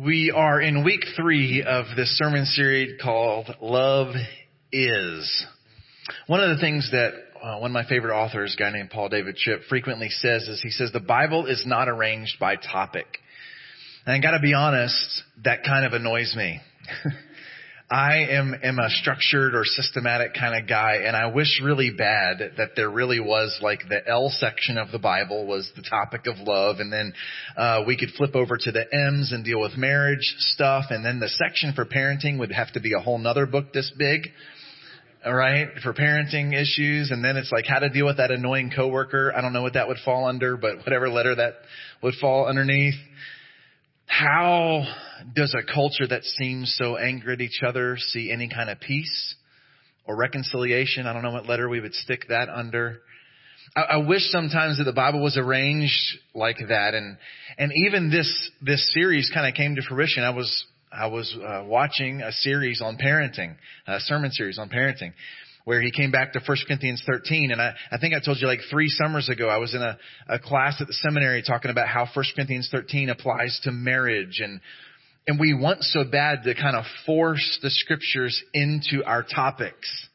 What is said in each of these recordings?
We are in week three of this sermon series called Love Is. One of the things that uh, one of my favorite authors, a guy named Paul David Tripp, frequently says is he says the Bible is not arranged by topic. And I gotta be honest, that kind of annoys me. I am, am a structured or systematic kind of guy, and I wish really bad that there really was like the L section of the Bible was the topic of love, and then uh, we could flip over to the M's and deal with marriage stuff, and then the section for parenting would have to be a whole nother book this big. All right, for parenting issues, and then it's like how to deal with that annoying coworker. I don't know what that would fall under, but whatever letter that would fall underneath. How does a culture that seems so angry at each other see any kind of peace or reconciliation? I don't know what letter we would stick that under. I, I wish sometimes that the Bible was arranged like that, and and even this this series kind of came to fruition. I was I was uh, watching a series on parenting, a sermon series on parenting, where he came back to 1 Corinthians 13. And I, I think I told you like three summers ago, I was in a, a class at the seminary talking about how 1 Corinthians 13 applies to marriage. And, and we want so bad to kind of force the scriptures into our topics.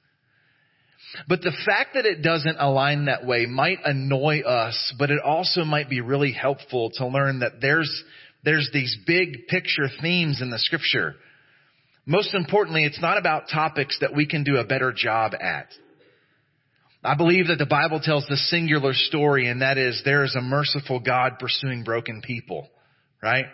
But the fact that it doesn't align that way might annoy us, but it also might be really helpful to learn that there's, there's these big picture themes in the scripture most importantly, it's not about topics that we can do a better job at. I believe that the Bible tells the singular story and that is there is a merciful God pursuing broken people, right?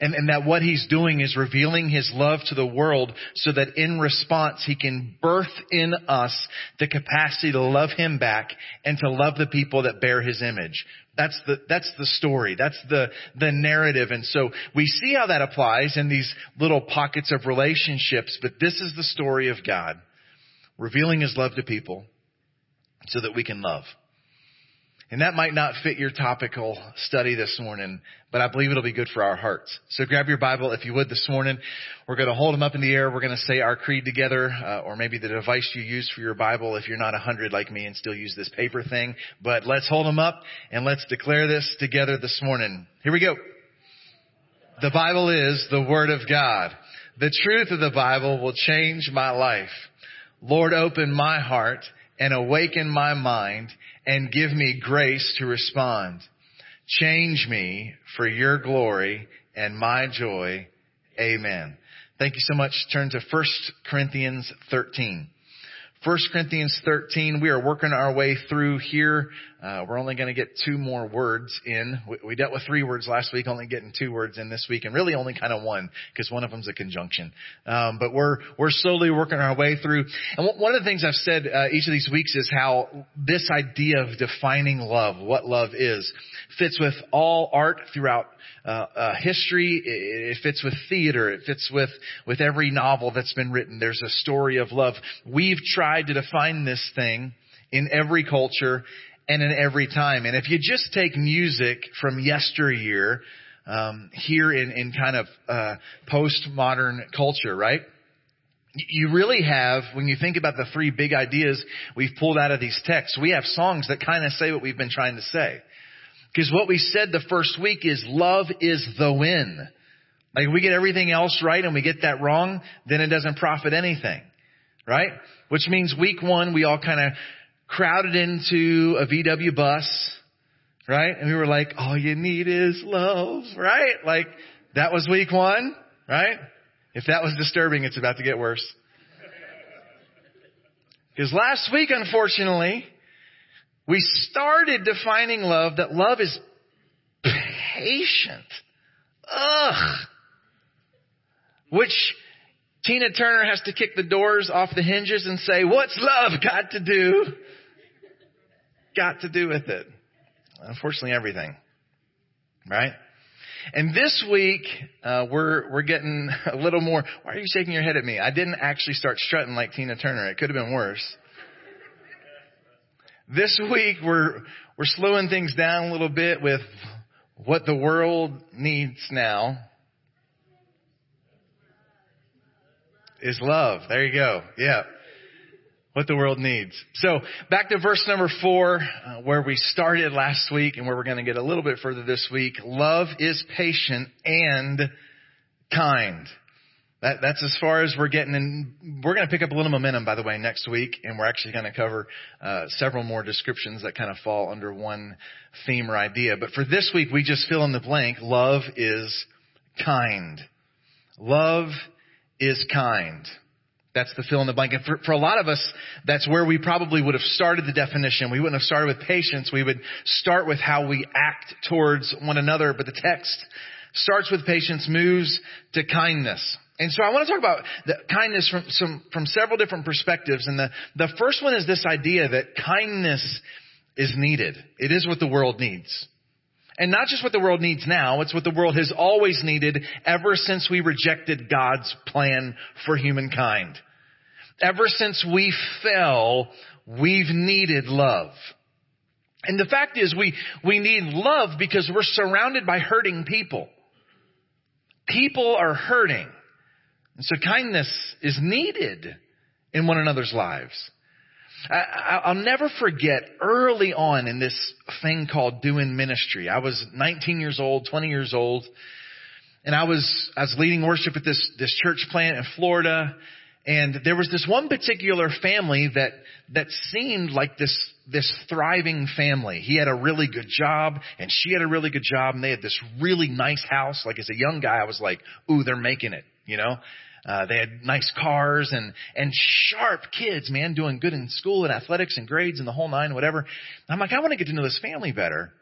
And, and that what he's doing is revealing his love to the world so that in response he can birth in us the capacity to love him back and to love the people that bear his image. That's the, that's the story. That's the, the narrative. And so we see how that applies in these little pockets of relationships, but this is the story of God revealing his love to people so that we can love. And that might not fit your topical study this morning, but I believe it'll be good for our hearts. So grab your Bible if you would this morning. We're going to hold them up in the air. We're going to say our creed together, uh, or maybe the device you use for your Bible if you're not a hundred like me and still use this paper thing. But let's hold them up and let's declare this together this morning. Here we go. The Bible is the Word of God. The truth of the Bible will change my life. Lord, open my heart and awaken my mind and give me grace to respond. Change me for your glory and my joy. Amen. Thank you so much. Turn to 1 Corinthians 13. 1 Corinthians 13, we are working our way through here. Uh, we're only going to get two more words in. We, we, dealt with three words last week, only getting two words in this week, and really only kind of one, because one of them's a conjunction. Um, but we're, we're slowly working our way through. And one of the things I've said uh, each of these weeks is how this idea of defining love, what love is, fits with all art throughout uh, uh, history. It, it fits with theater. It fits with with every novel that's been written. There's a story of love. We've tried to define this thing in every culture and in every time. And if you just take music from yesteryear, um, here in, in kind of uh, postmodern culture, right? You really have, when you think about the three big ideas we've pulled out of these texts, we have songs that kind of say what we've been trying to say. Because what we said the first week is love is the win. Like if we get everything else right and we get that wrong, then it doesn't profit anything. Right? Which means week one, we all kind of crowded into a VW bus, right? And we were like, all you need is love, right? Like, that was week one, right? If that was disturbing, it's about to get worse. Because last week, unfortunately, we started defining love that love is patient. Ugh. Which Tina Turner has to kick the doors off the hinges and say, what's love got to do? Got to do with it. Unfortunately, everything. Right? And this week, uh, we're, we're getting a little more, why are you shaking your head at me? I didn't actually start strutting like Tina Turner. It could have been worse. This week, we're, we're slowing things down a little bit with what the world needs now is love. There you go. Yeah. What the world needs. So back to verse number four, uh, where we started last week and where we're going to get a little bit further this week. Love is patient and kind. That, that's as far as we're getting, and we're going to pick up a little momentum, by the way, next week, and we're actually going to cover uh, several more descriptions that kind of fall under one theme or idea. But for this week, we just fill in the blank. Love is kind. Love is kind. That's the fill in the blank. And for, for a lot of us, that's where we probably would have started the definition. We wouldn't have started with patience. We would start with how we act towards one another. But the text starts with patience, moves to kindness. And so I want to talk about the kindness from some, from several different perspectives. And the, the first one is this idea that kindness is needed. It is what the world needs. And not just what the world needs now, it's what the world has always needed ever since we rejected God's plan for humankind. Ever since we fell, we've needed love. And the fact is we, we need love because we're surrounded by hurting people. People are hurting. And so kindness is needed in one another's lives. I, will never forget early on in this thing called doing ministry. I was 19 years old, 20 years old, and I was I was leading worship at this this church plant in Florida, and there was this one particular family that that seemed like this this thriving family. He had a really good job, and she had a really good job, and they had this really nice house. Like as a young guy, I was like, "Ooh, they're making it," you know. Uh, they had nice cars and and sharp kids, man, doing good in school and athletics and grades and the whole nine, whatever. I'm like, I want to get to know this family better.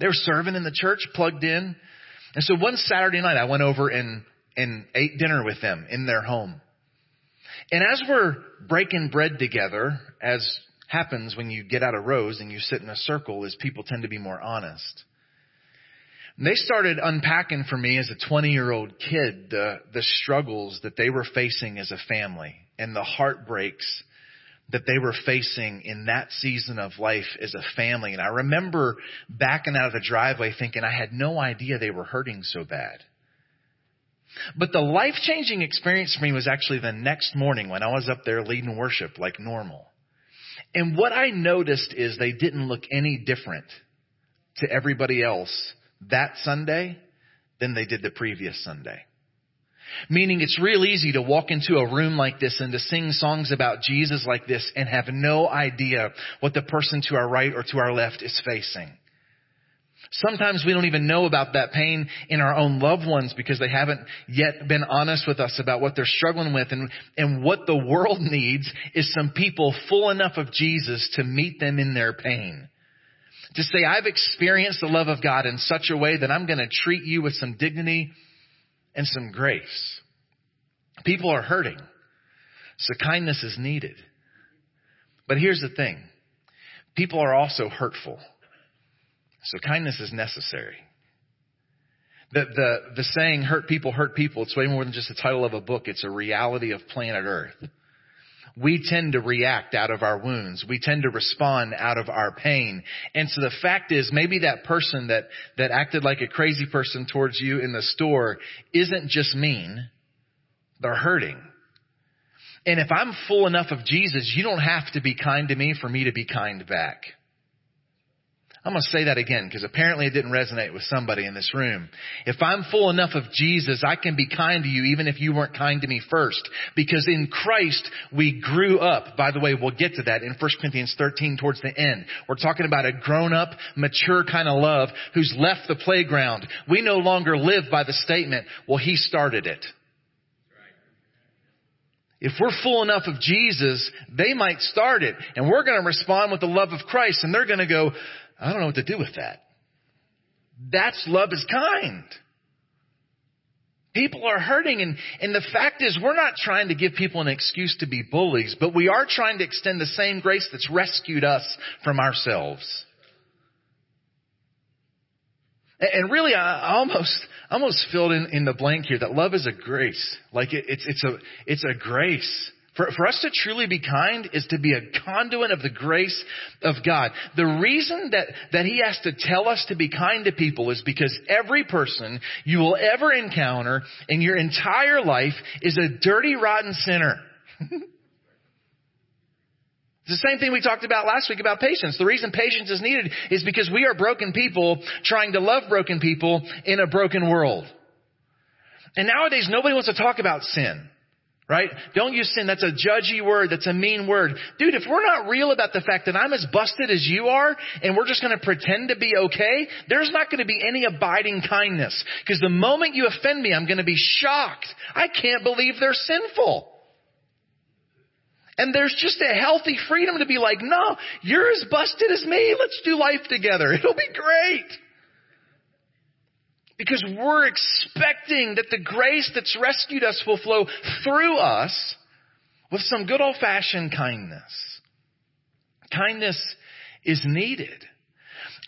They were serving in the church, plugged in, and so one Saturday night I went over and and ate dinner with them in their home. And as we're breaking bread together, as happens when you get out of rows and you sit in a circle, is people tend to be more honest. And they started unpacking for me as a 20 year old kid the, the struggles that they were facing as a family and the heartbreaks that they were facing in that season of life as a family. And I remember backing out of the driveway thinking I had no idea they were hurting so bad. But the life changing experience for me was actually the next morning when I was up there leading worship like normal. And what I noticed is they didn't look any different to everybody else that Sunday than they did the previous Sunday. Meaning it's real easy to walk into a room like this and to sing songs about Jesus like this and have no idea what the person to our right or to our left is facing. Sometimes we don't even know about that pain in our own loved ones because they haven't yet been honest with us about what they're struggling with. And, and what the world needs is some people full enough of Jesus to meet them in their pain to say, I've experienced the love of God in such a way that I'm going to treat you with some dignity and some grace. People are hurting, so kindness is needed. But here's the thing people are also hurtful, so kindness is necessary. The, the, the saying, hurt people, hurt people, it's way more than just the title of a book. It's a reality of planet Earth we tend to react out of our wounds. We tend to respond out of our pain. And so the fact is, maybe that person that, that acted like a crazy person towards you in the store isn't just mean. They're hurting. And if I'm full enough of Jesus, you don't have to be kind to me for me to be kind back. I'm going to say that again because apparently it didn't resonate with somebody in this room. If I'm full enough of Jesus, I can be kind to you even if you weren't kind to me first. Because in Christ, we grew up. By the way, we'll get to that in 1 Corinthians 13 towards the end. We're talking about a grown up, mature kind of love who's left the playground. We no longer live by the statement, well, he started it. If we're full enough of Jesus, they might start it and we're going to respond with the love of Christ and they're going to go, I don't know what to do with that. That's love is kind. People are hurting and, and the fact is we're not trying to give people an excuse to be bullies, but we are trying to extend the same grace that's rescued us from ourselves. And really, I almost, almost filled in, in the blank here that love is a grace. Like it, it's, it's a, it's a grace. For, for us to truly be kind is to be a conduit of the grace of God. The reason that, that He has to tell us to be kind to people is because every person you will ever encounter in your entire life is a dirty, rotten sinner. It's the same thing we talked about last week about patience. The reason patience is needed is because we are broken people trying to love broken people in a broken world. And nowadays nobody wants to talk about sin. Right? Don't use sin. That's a judgy word. That's a mean word. Dude, if we're not real about the fact that I'm as busted as you are and we're just going to pretend to be okay, there's not going to be any abiding kindness. Because the moment you offend me, I'm going to be shocked. I can't believe they're sinful. And there's just a healthy freedom to be like, no, you're as busted as me. Let's do life together. It'll be great. Because we're expecting that the grace that's rescued us will flow through us with some good old fashioned kindness. Kindness is needed.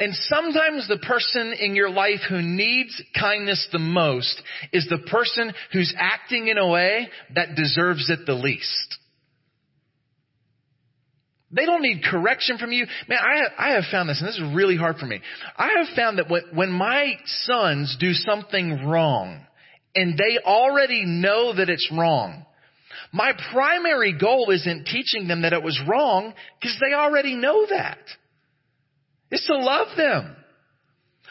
And sometimes the person in your life who needs kindness the most is the person who's acting in a way that deserves it the least. They don't need correction from you. Man, I I have found this, and this is really hard for me. I have found that when, when my sons do something wrong, and they already know that it's wrong, my primary goal isn't teaching them that it was wrong, because they already know that. It's to love them.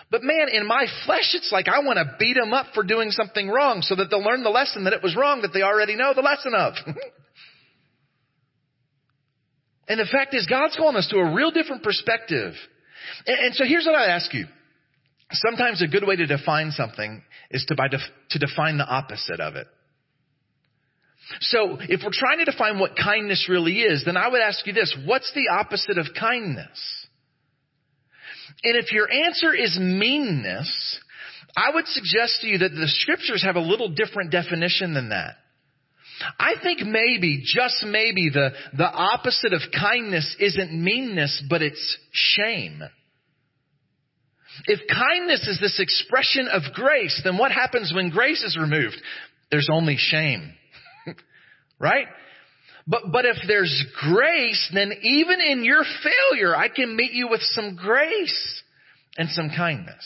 But man, in my flesh, it's like I want to beat them up for doing something wrong so that they'll learn the lesson that it was wrong that they already know the lesson of. And the fact is, God's calling us to a real different perspective. And, and so here's what I ask you. Sometimes a good way to define something is to, by def, to define the opposite of it. So if we're trying to define what kindness really is, then I would ask you this, what's the opposite of kindness? And if your answer is meanness, I would suggest to you that the scriptures have a little different definition than that. I think maybe, just maybe, the, the opposite of kindness isn't meanness, but it's shame. If kindness is this expression of grace, then what happens when grace is removed? There's only shame. right? But, but if there's grace, then even in your failure, I can meet you with some grace and some kindness.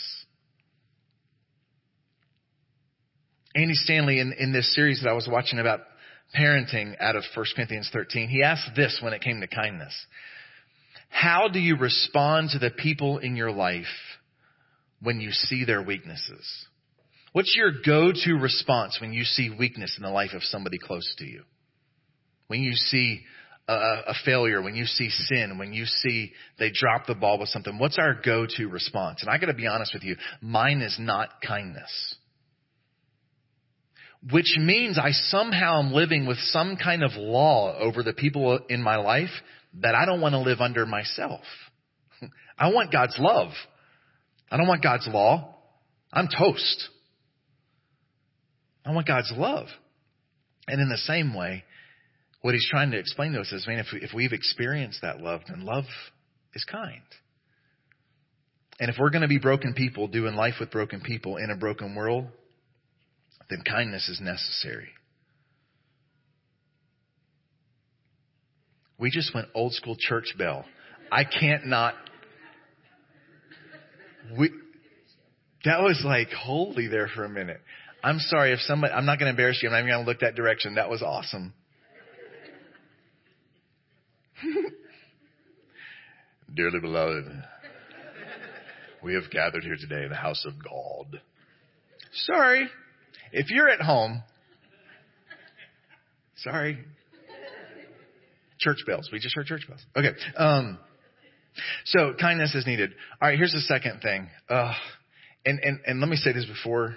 Andy Stanley in, in this series that I was watching about parenting out of 1 Corinthians 13, he asked this when it came to kindness. How do you respond to the people in your life when you see their weaknesses? What's your go-to response when you see weakness in the life of somebody close to you? When you see a, a failure, when you see sin, when you see they drop the ball with something, what's our go-to response? And I gotta be honest with you, mine is not kindness which means I somehow am living with some kind of law over the people in my life that I don't want to live under myself. I want God's love. I don't want God's law. I'm toast. I want God's love. And in the same way, what he's trying to explain to us is, man, if, we, if we've experienced that love, then love is kind. And if we're going to be broken people doing life with broken people in a broken world, then kindness is necessary. We just went old school church bell. I can't not. We, that was like holy there for a minute. I'm sorry if somebody, I'm not going to embarrass you. I'm not even going to look that direction. That was awesome. Dearly beloved, we have gathered here today in the house of God. Sorry. If you're at home, sorry, church bells. We just heard church bells. Okay. Um, so kindness is needed. All right. Here's the second thing. Uh, and, and, and let me say this before,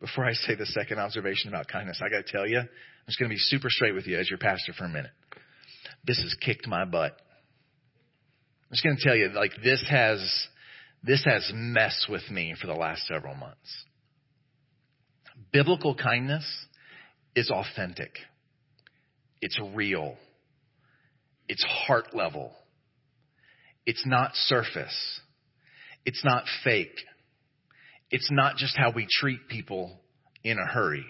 before I say the second observation about kindness. I got to tell you, I'm just going to be super straight with you as your pastor for a minute. This has kicked my butt. I'm just going to tell you, like this has, this has messed with me for the last several months. Biblical kindness is authentic. It's real. It's heart level. It's not surface. It's not fake. It's not just how we treat people in a hurry.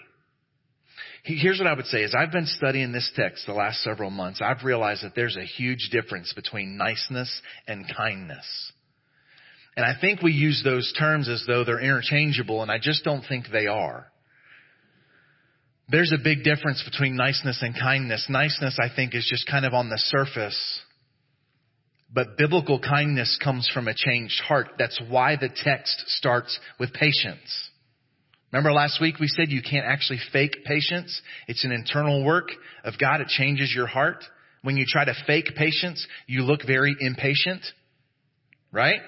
Here's what I would say as I've been studying this text the last several months, I've realized that there's a huge difference between niceness and kindness. And I think we use those terms as though they're interchangeable, and I just don't think they are. There's a big difference between niceness and kindness. Niceness, I think, is just kind of on the surface. But biblical kindness comes from a changed heart. That's why the text starts with patience. Remember last week we said you can't actually fake patience. It's an internal work of God. It changes your heart. When you try to fake patience, you look very impatient. Right?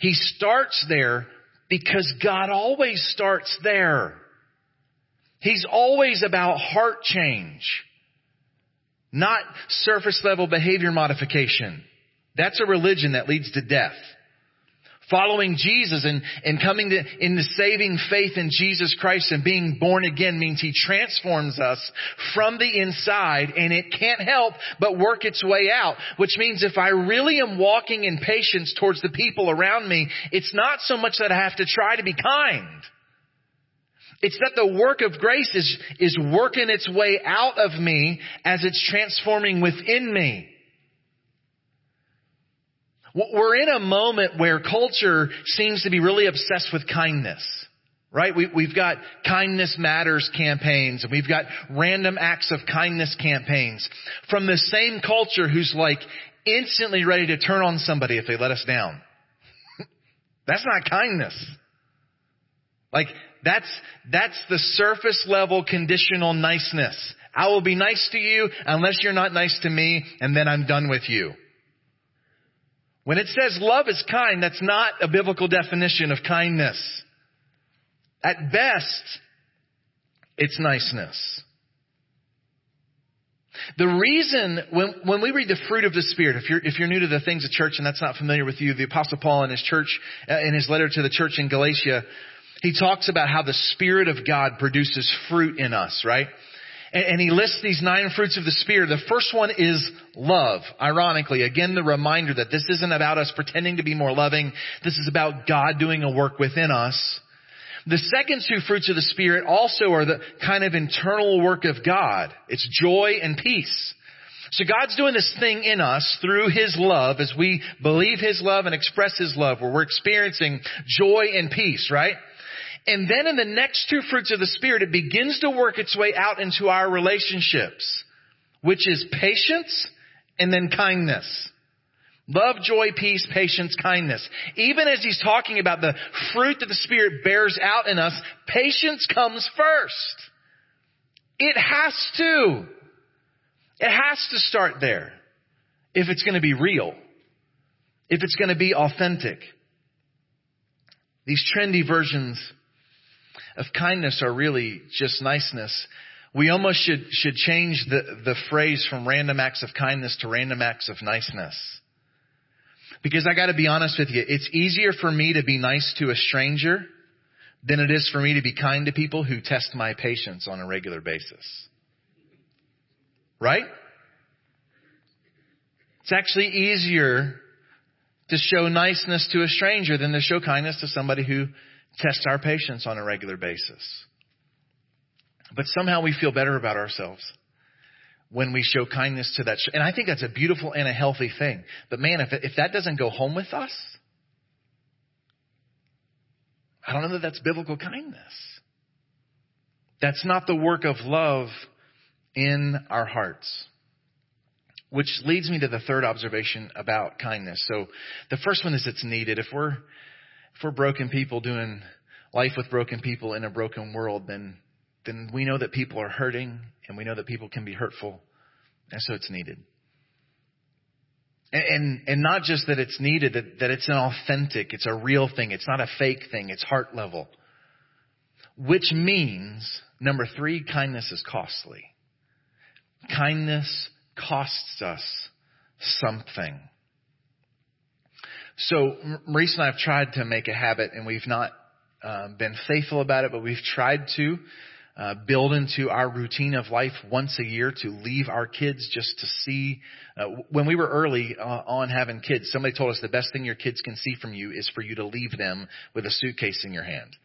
He starts there because God always starts there. He's always about heart change, not surface level behavior modification. That's a religion that leads to death. Following Jesus and, and coming to, into saving faith in Jesus Christ and being born again means He transforms us from the inside and it can't help but work its way out. Which means if I really am walking in patience towards the people around me, it's not so much that I have to try to be kind. It's that the work of grace is, is working its way out of me as it's transforming within me. We're in a moment where culture seems to be really obsessed with kindness. Right? We, have got kindness matters campaigns and we've got random acts of kindness campaigns from the same culture who's like instantly ready to turn on somebody if they let us down. that's not kindness. Like, that's, that's the surface level conditional niceness. I will be nice to you unless you're not nice to me and then I'm done with you. When it says love is kind, that's not a biblical definition of kindness. At best, it's niceness. The reason, when, when we read the fruit of the Spirit, if you're, if you're new to the things of church and that's not familiar with you, the Apostle Paul in his church, uh, in his letter to the church in Galatia, he talks about how the Spirit of God produces fruit in us, right? And he lists these nine fruits of the Spirit. The first one is love. Ironically, again, the reminder that this isn't about us pretending to be more loving. This is about God doing a work within us. The second two fruits of the Spirit also are the kind of internal work of God. It's joy and peace. So God's doing this thing in us through His love as we believe His love and express His love where we're experiencing joy and peace, right? And then in the next two fruits of the Spirit, it begins to work its way out into our relationships, which is patience and then kindness. Love, joy, peace, patience, kindness. Even as he's talking about the fruit that the Spirit bears out in us, patience comes first. It has to. It has to start there. If it's going to be real. If it's going to be authentic. These trendy versions of kindness are really just niceness. We almost should, should change the, the phrase from random acts of kindness to random acts of niceness. Because I gotta be honest with you, it's easier for me to be nice to a stranger than it is for me to be kind to people who test my patience on a regular basis. Right? It's actually easier to show niceness to a stranger than to show kindness to somebody who test our patience on a regular basis. But somehow we feel better about ourselves when we show kindness to that. And I think that's a beautiful and a healthy thing. But man, if, if that doesn't go home with us, I don't know that that's biblical kindness. That's not the work of love in our hearts. Which leads me to the third observation about kindness. So the first one is it's needed. If we're we're broken people doing life with broken people in a broken world, then then we know that people are hurting and we know that people can be hurtful. And so it's needed. And, and, and not just that it's needed, that, that it's an authentic, it's a real thing. It's not a fake thing. It's heart level. Which means, number three, kindness is costly. Kindness costs us something. So Marisa and I have tried to make a habit, and we've not uh, been faithful about it, but we've tried to uh, build into our routine of life once a year to leave our kids just to see. Uh, when we were early uh, on having kids, somebody told us the best thing your kids can see from you is for you to leave them with a suitcase in your hand,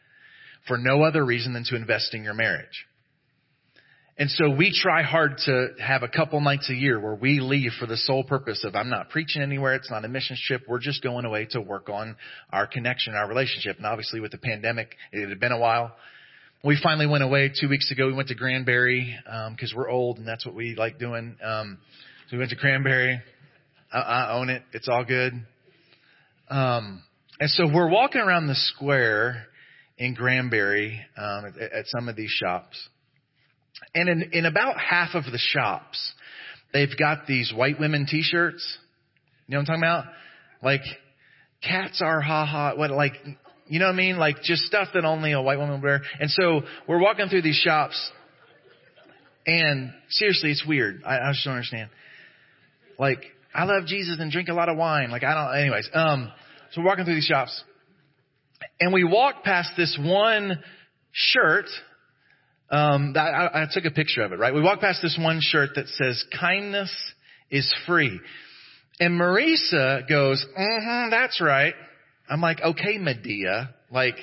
for no other reason than to invest in your marriage. And so we try hard to have a couple nights a year where we leave for the sole purpose of I'm not preaching anywhere. It's not a mission trip. We're just going away to work on our connection, our relationship. And obviously with the pandemic, it had been a while. We finally went away two weeks ago. We went to Granbury, um, cause we're old and that's what we like doing. Um, so we went to Granbury. I, I own it. It's all good. Um, and so we're walking around the square in Granbury um, at, at some of these shops. And in, in about half of the shops, they've got these white women t-shirts. You know what I'm talking about? Like, cats are ha ha, what, like, you know what I mean? Like just stuff that only a white woman would wear. And so we're walking through these shops and seriously, it's weird. I, I just don't understand. Like, I love Jesus and drink a lot of wine. Like, I don't, anyways, um, so we're walking through these shops and we walk past this one shirt. Um, I, I took a picture of it, right? We walk past this one shirt that says kindness is free. And Marisa goes, mm-hmm, that's right. I'm like, okay, Madea. Like,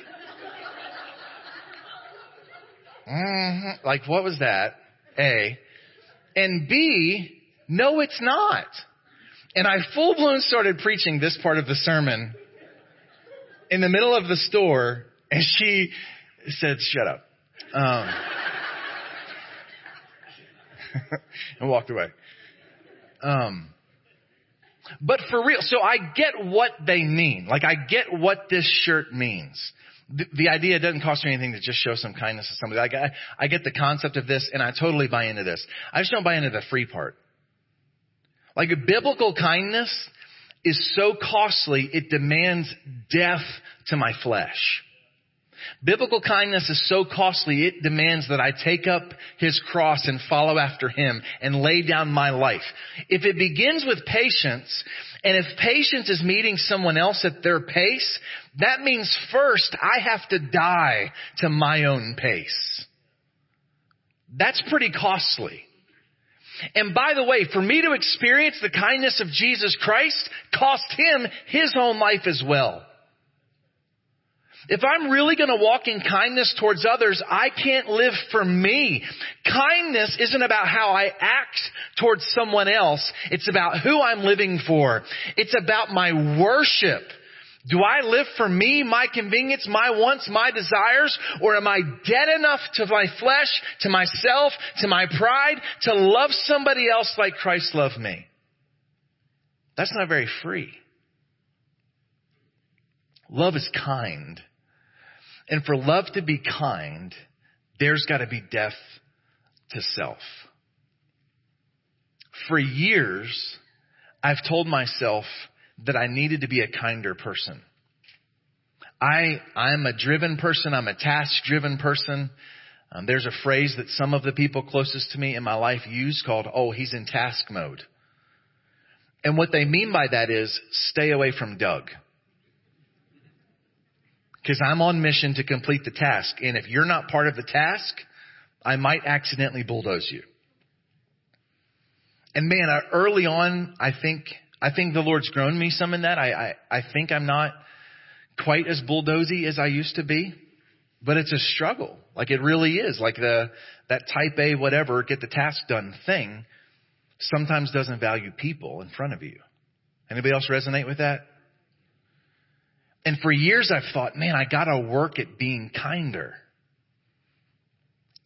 mm-hmm. like what was that? A. And B, no, it's not. And I full blown started preaching this part of the sermon in the middle of the store, and she said, shut up. Um, and walked away. Um, but for real, so I get what they mean. Like I get what this shirt means. The, the idea doesn't cost me anything to just show some kindness to somebody. Like I, I get the concept of this and I totally buy into this. I just don't buy into the free part. Like biblical kindness is so costly, it demands death to my flesh. Biblical kindness is so costly, it demands that I take up His cross and follow after Him and lay down my life. If it begins with patience, and if patience is meeting someone else at their pace, that means first I have to die to my own pace. That's pretty costly. And by the way, for me to experience the kindness of Jesus Christ cost Him His own life as well. If I'm really going to walk in kindness towards others, I can't live for me. Kindness isn't about how I act towards someone else. It's about who I'm living for. It's about my worship. Do I live for me, my convenience, my wants, my desires, or am I dead enough to my flesh, to myself, to my pride, to love somebody else like Christ loved me? That's not very free. Love is kind. And for love to be kind, there's got to be death to self. For years, I've told myself that I needed to be a kinder person. I, I'm a driven person. I'm a task driven person. Um, there's a phrase that some of the people closest to me in my life use called, oh, he's in task mode. And what they mean by that is stay away from Doug. Because I'm on mission to complete the task. And if you're not part of the task, I might accidentally bulldoze you. And man, early on, I think, I think the Lord's grown me some in that. I, I, I think I'm not quite as bulldozy as I used to be, but it's a struggle. Like it really is. Like the, that type A, whatever, get the task done thing sometimes doesn't value people in front of you. Anybody else resonate with that? And for years I've thought, man, I gotta work at being kinder.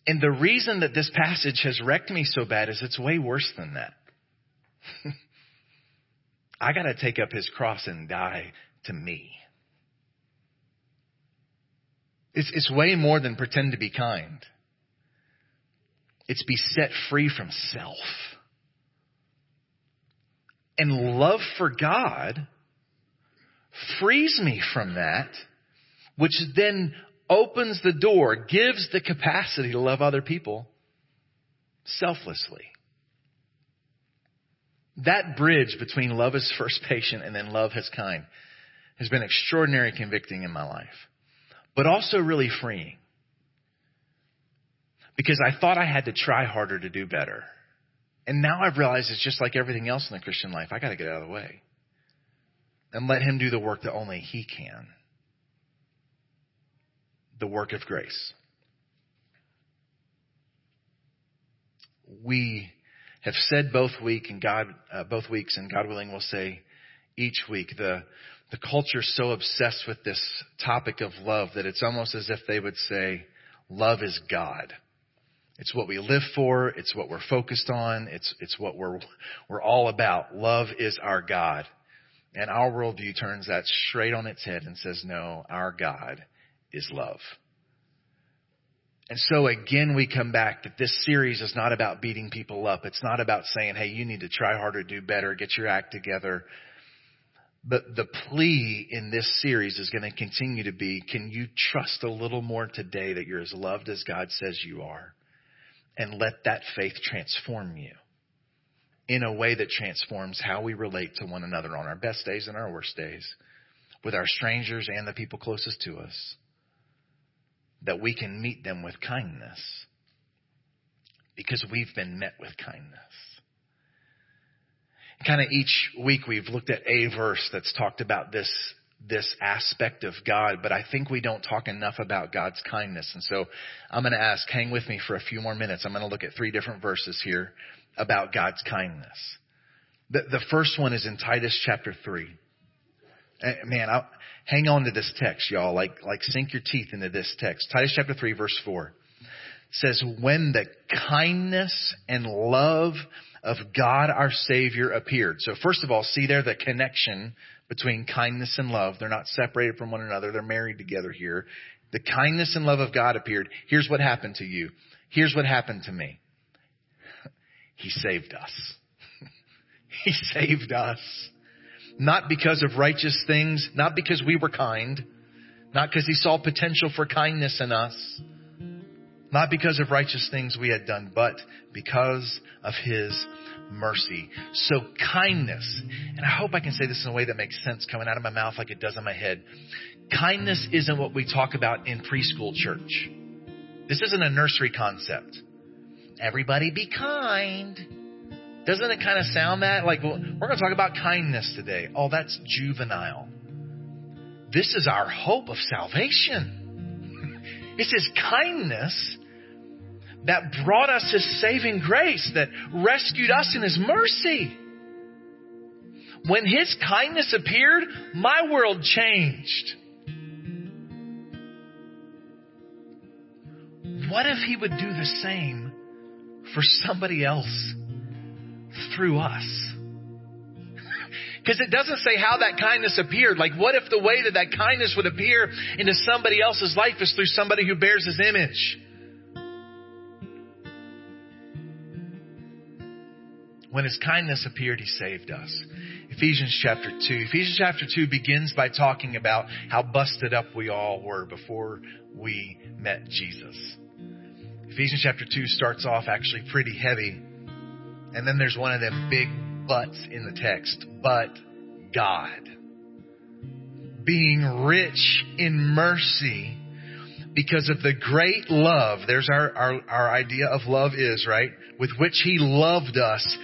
And the reason that this passage has wrecked me so bad is it's way worse than that. I gotta take up his cross and die to me. It's, it's way more than pretend to be kind. It's be set free from self. And love for God frees me from that, which then opens the door, gives the capacity to love other people selflessly. That bridge between love is first patient and then love is kind has been extraordinary convicting in my life, but also really freeing. Because I thought I had to try harder to do better. And now I've realized it's just like everything else in the Christian life. I gotta get out of the way and let Him do the work that only He can the work of grace. We have said both week and God uh, both weeks and God willing we'll say each week the the culture's so obsessed with this topic of love that it's almost as if they would say love is God. It's what we live for, it's what we're focused on, it's it's what we're we're all about. Love is our God. And our worldview turns that straight on its head and says, no, our God is love. And so again, we come back that this series is not about beating people up. It's not about saying, hey, you need to try harder, do better, get your act together. But the plea in this series is going to continue to be, can you trust a little more today that you're as loved as God says you are? And let that faith transform you in a way that transforms how we relate to one another on our best days and our worst days, with our strangers and the people closest to us that we can meet them with kindness because we've been met with kindness. Kind of each week we've looked at a verse that's talked about this this aspect of God, but I think we don't talk enough about God's kindness. And so I'm going to ask, hang with me for a few more minutes. I'm going to look at three different verses here about God's kindness. The, the first one is in Titus chapter 3. Eh, man, I'll, hang on to this text, y'all. Like, like sink your teeth into this text. Titus chapter 3 verse 4 says, when the kindness and love of God our Savior appeared. So first of all, see there the connection between kindness and love. They're not separated from one another. They're married together here. The kindness and love of God appeared. Here's what happened to you. Here's what happened to me. He saved us. he saved us. Not because of righteous things, not because we were kind, not because he saw potential for kindness in us, not because of righteous things we had done, but because of his mercy. So kindness, and I hope I can say this in a way that makes sense coming out of my mouth like it does in my head. Kindness isn't what we talk about in preschool church. This isn't a nursery concept. Everybody be kind. Doesn't it kind of sound that? Like, well, we're going to talk about kindness today. Oh, that's juvenile. This is our hope of salvation. It's His kindness that brought us His saving grace, that rescued us in His mercy. When His kindness appeared, my world changed. What if He would do the same for somebody else through us. Because it doesn't say how that kindness appeared. Like, what if the way that that kindness would appear into somebody else's life is through somebody who bears his image? When his kindness appeared, he saved us. Ephesians chapter 2. Ephesians chapter 2 begins by talking about how busted up we all were before we met Jesus. Ephesians chapter 2 starts off actually pretty heavy and then there's one of them big buts in the text. But God. Being rich in mercy because of the great love, there's our, our, our idea of love is, right? With which He loved us.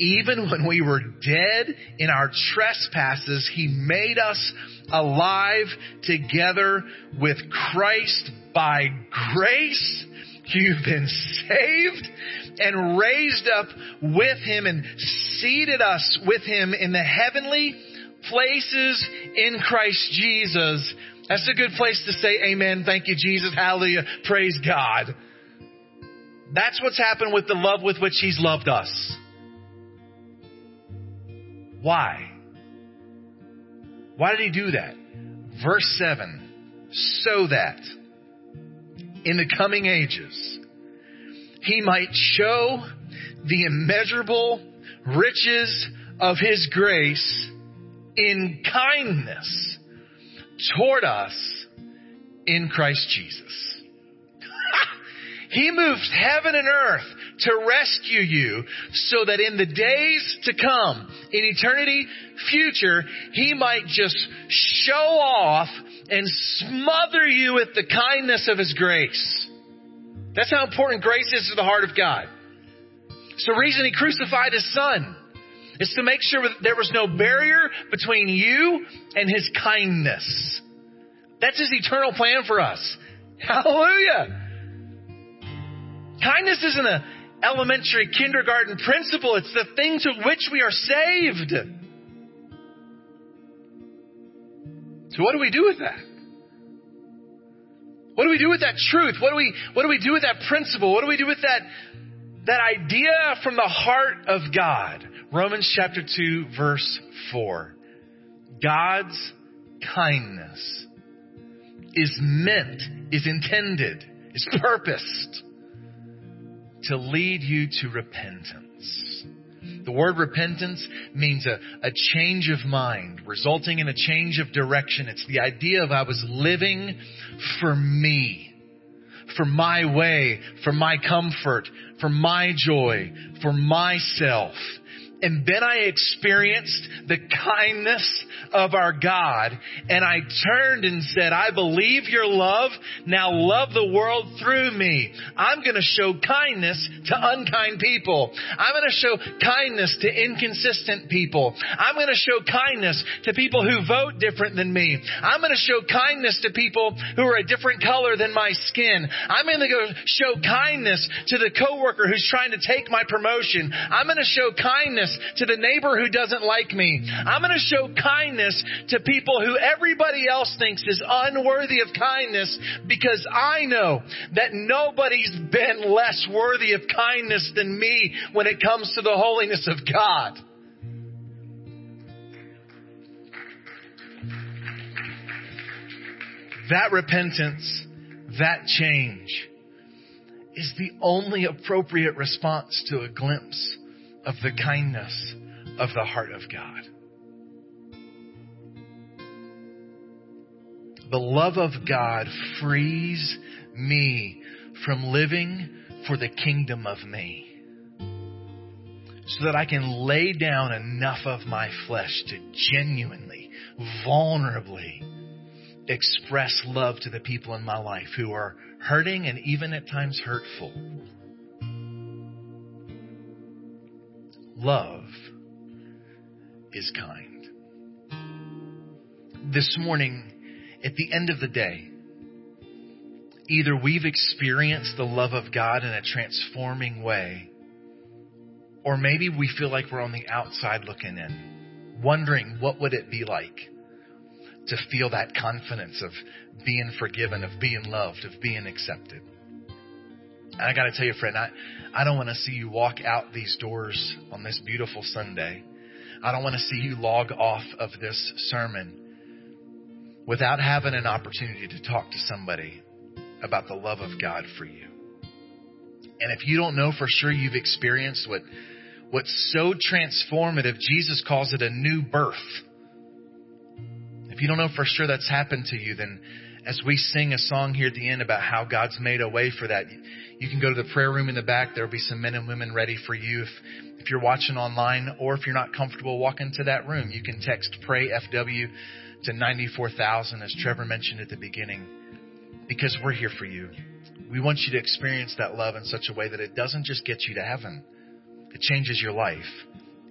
Even when we were dead in our trespasses, He made us alive together with Christ by grace. You've been saved and raised up with him and seated us with him in the heavenly places in Christ Jesus. That's a good place to say amen. Thank you, Jesus. Hallelujah. Praise God. That's what's happened with the love with which he's loved us. Why? Why did he do that? Verse 7 so that in the coming ages he might show the immeasurable riches of his grace in kindness toward us in Christ Jesus. he moves heaven and earth to rescue you so that in the days to come, in eternity future, he might just show off and smother you with the kindness of his grace. That's how important grace is to the heart of God. It's the reason He crucified His Son. Is to make sure that there was no barrier between you and His kindness. That's His eternal plan for us. Hallelujah! Kindness isn't an elementary kindergarten principle. It's the thing to which we are saved. So what do we do with that? What do we do with that truth? What do we, what do we do with that principle? What do we do with that, that idea from the heart of God? Romans chapter 2 verse 4. God's kindness is meant, is intended, is purposed to lead you to repentance. The word repentance means a, a change of mind, resulting in a change of direction. It's the idea of I was living for me, for my way, for my comfort, for my joy, for myself. And then I experienced the kindness of our God and I turned and said, I believe your love. Now love the world through me. I'm going to show kindness to unkind people. I'm going to show kindness to inconsistent people. I'm going to show kindness to people who vote different than me. I'm going to show kindness to people who are a different color than my skin. I'm going to go show kindness to the coworker who's trying to take my promotion. I'm going to show kindness to the neighbor who doesn't like me. I'm going to show kindness to people who everybody else thinks is unworthy of kindness because I know that nobody's been less worthy of kindness than me when it comes to the holiness of God. That repentance, that change is the only appropriate response to a glimpse of the kindness of the heart of God. The love of God frees me from living for the kingdom of me. So that I can lay down enough of my flesh to genuinely, vulnerably express love to the people in my life who are hurting and even at times hurtful. Love is kind. This morning, at the end of the day, either we've experienced the love of God in a transforming way, or maybe we feel like we're on the outside looking in, wondering what would it be like to feel that confidence of being forgiven, of being loved, of being accepted. And I got to tell you, friend, I, I don't want to see you walk out these doors on this beautiful Sunday. I don't want to see you log off of this sermon without having an opportunity to talk to somebody about the love of God for you. And if you don't know for sure you've experienced what what's so transformative, Jesus calls it a new birth. If you don't know for sure that's happened to you, then as we sing a song here at the end about how God's made a way for that, you can go to the prayer room in the back. There will be some men and women ready for you. If, if you're watching online or if you're not comfortable, walk into that room. You can text pray FW to 94,000 as Trevor mentioned at the beginning because we're here for you. We want you to experience that love in such a way that it doesn't just get you to heaven. It changes your life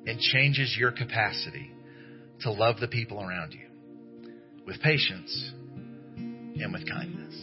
and changes your capacity to love the people around you with patience and with kindness.